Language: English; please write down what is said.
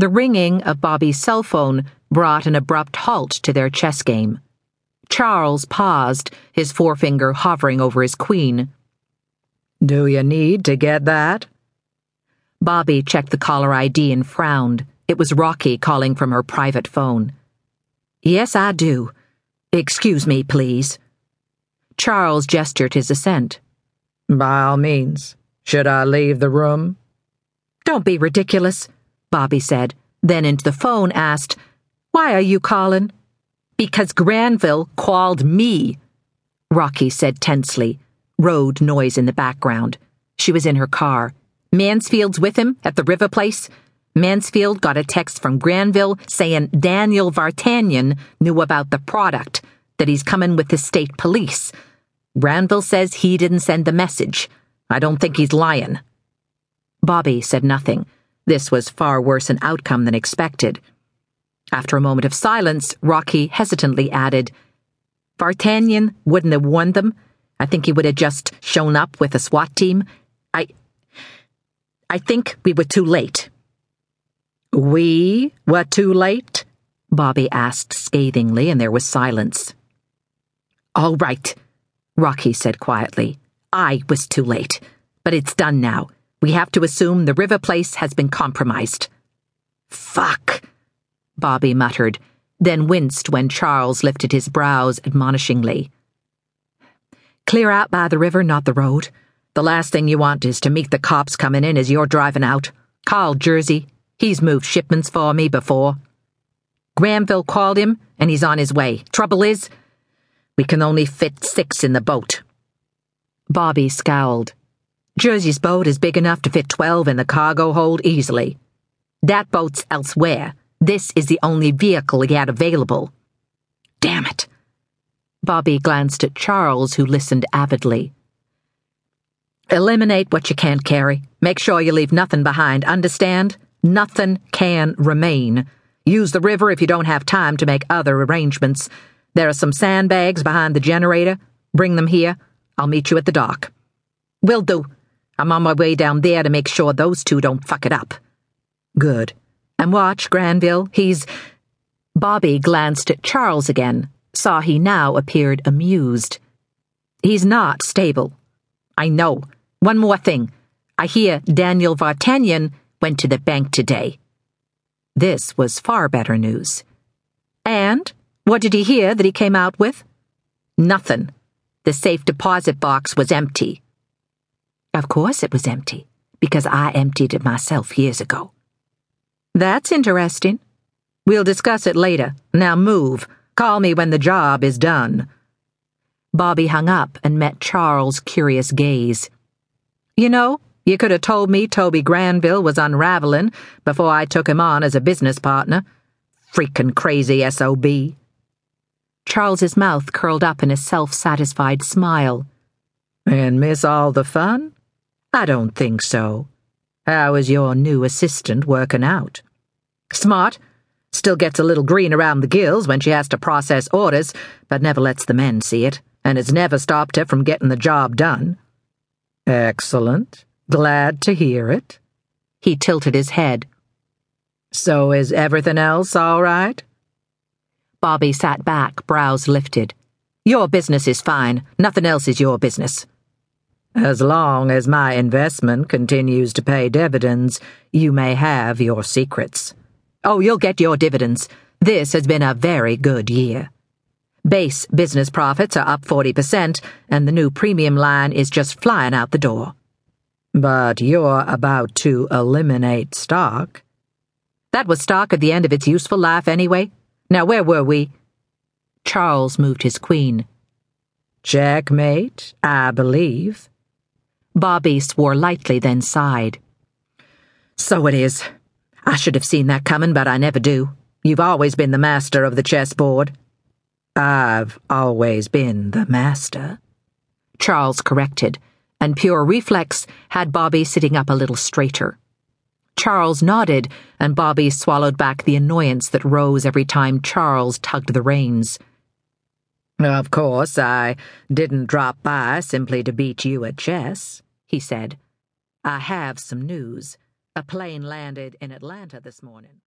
The ringing of Bobby's cell phone brought an abrupt halt to their chess game. Charles paused, his forefinger hovering over his queen. Do you need to get that? Bobby checked the caller ID and frowned. It was Rocky calling from her private phone. Yes, I do. Excuse me, please. Charles gestured his assent. By all means. Should I leave the room? Don't be ridiculous, Bobby said, then into the phone asked, Why are you calling? Because Granville called me, Rocky said tensely, road noise in the background. She was in her car. Mansfield's with him at the River Place. Mansfield got a text from Granville saying Daniel Vartanian knew about the product, that he's coming with the state police. Granville says he didn't send the message. I don't think he's lying. Bobby said nothing. This was far worse an outcome than expected. After a moment of silence, Rocky hesitantly added, Vartanian wouldn't have warned them. I think he would have just shown up with a SWAT team. I. I think we were too late. We were too late? Bobby asked scathingly, and there was silence. All right, Rocky said quietly. I was too late. But it's done now. We have to assume the River Place has been compromised. Fuck, Bobby muttered, then winced when Charles lifted his brows admonishingly. Clear out by the river, not the road. The last thing you want is to meet the cops coming in as you're driving out. Call Jersey. He's moved shipments for me before. Granville called him, and he's on his way. Trouble is, we can only fit six in the boat. Bobby scowled. Jersey's boat is big enough to fit twelve in the cargo hold easily. That boat's elsewhere. This is the only vehicle he had available. Damn it. Bobby glanced at Charles, who listened avidly. Eliminate what you can't carry. Make sure you leave nothing behind, understand? Nothing can remain. Use the river if you don't have time to make other arrangements. There are some sandbags behind the generator. Bring them here. I'll meet you at the dock. Will do. I'm on my way down there to make sure those two don't fuck it up. Good. And watch, Granville. He's. Bobby glanced at Charles again saw he now appeared amused. He's not stable. I know. One more thing. I hear Daniel Vartanian went to the bank today. This was far better news. And what did he hear that he came out with? Nothing. The safe deposit box was empty. Of course it was empty, because I emptied it myself years ago. That's interesting. We'll discuss it later. Now move. Call me when the job is done. Bobby hung up and met Charles' curious gaze. You know, you could have told me Toby Granville was unraveling before I took him on as a business partner. Freaking crazy SOB. Charles's mouth curled up in a self satisfied smile. And miss all the fun? I don't think so. How is your new assistant working out? Smart. Still gets a little green around the gills when she has to process orders, but never lets the men see it, and it's never stopped her from getting the job done. Excellent. Glad to hear it. He tilted his head. So is everything else all right? Bobby sat back, brows lifted. Your business is fine. Nothing else is your business. As long as my investment continues to pay dividends, you may have your secrets. Oh, you'll get your dividends. This has been a very good year. Base business profits are up 40%, and the new premium line is just flying out the door. But you're about to eliminate stock. That was stock at the end of its useful life anyway. Now, where were we? Charles moved his queen. Checkmate, I believe. Bobby swore lightly, then sighed. So it is. I should have seen that coming, but I never do. You've always been the master of the chessboard. I've always been the master. Charles corrected, and pure reflex had Bobby sitting up a little straighter. Charles nodded, and Bobby swallowed back the annoyance that rose every time Charles tugged the reins. Of course, I didn't drop by simply to beat you at chess, he said. I have some news. A plane landed in Atlanta this morning.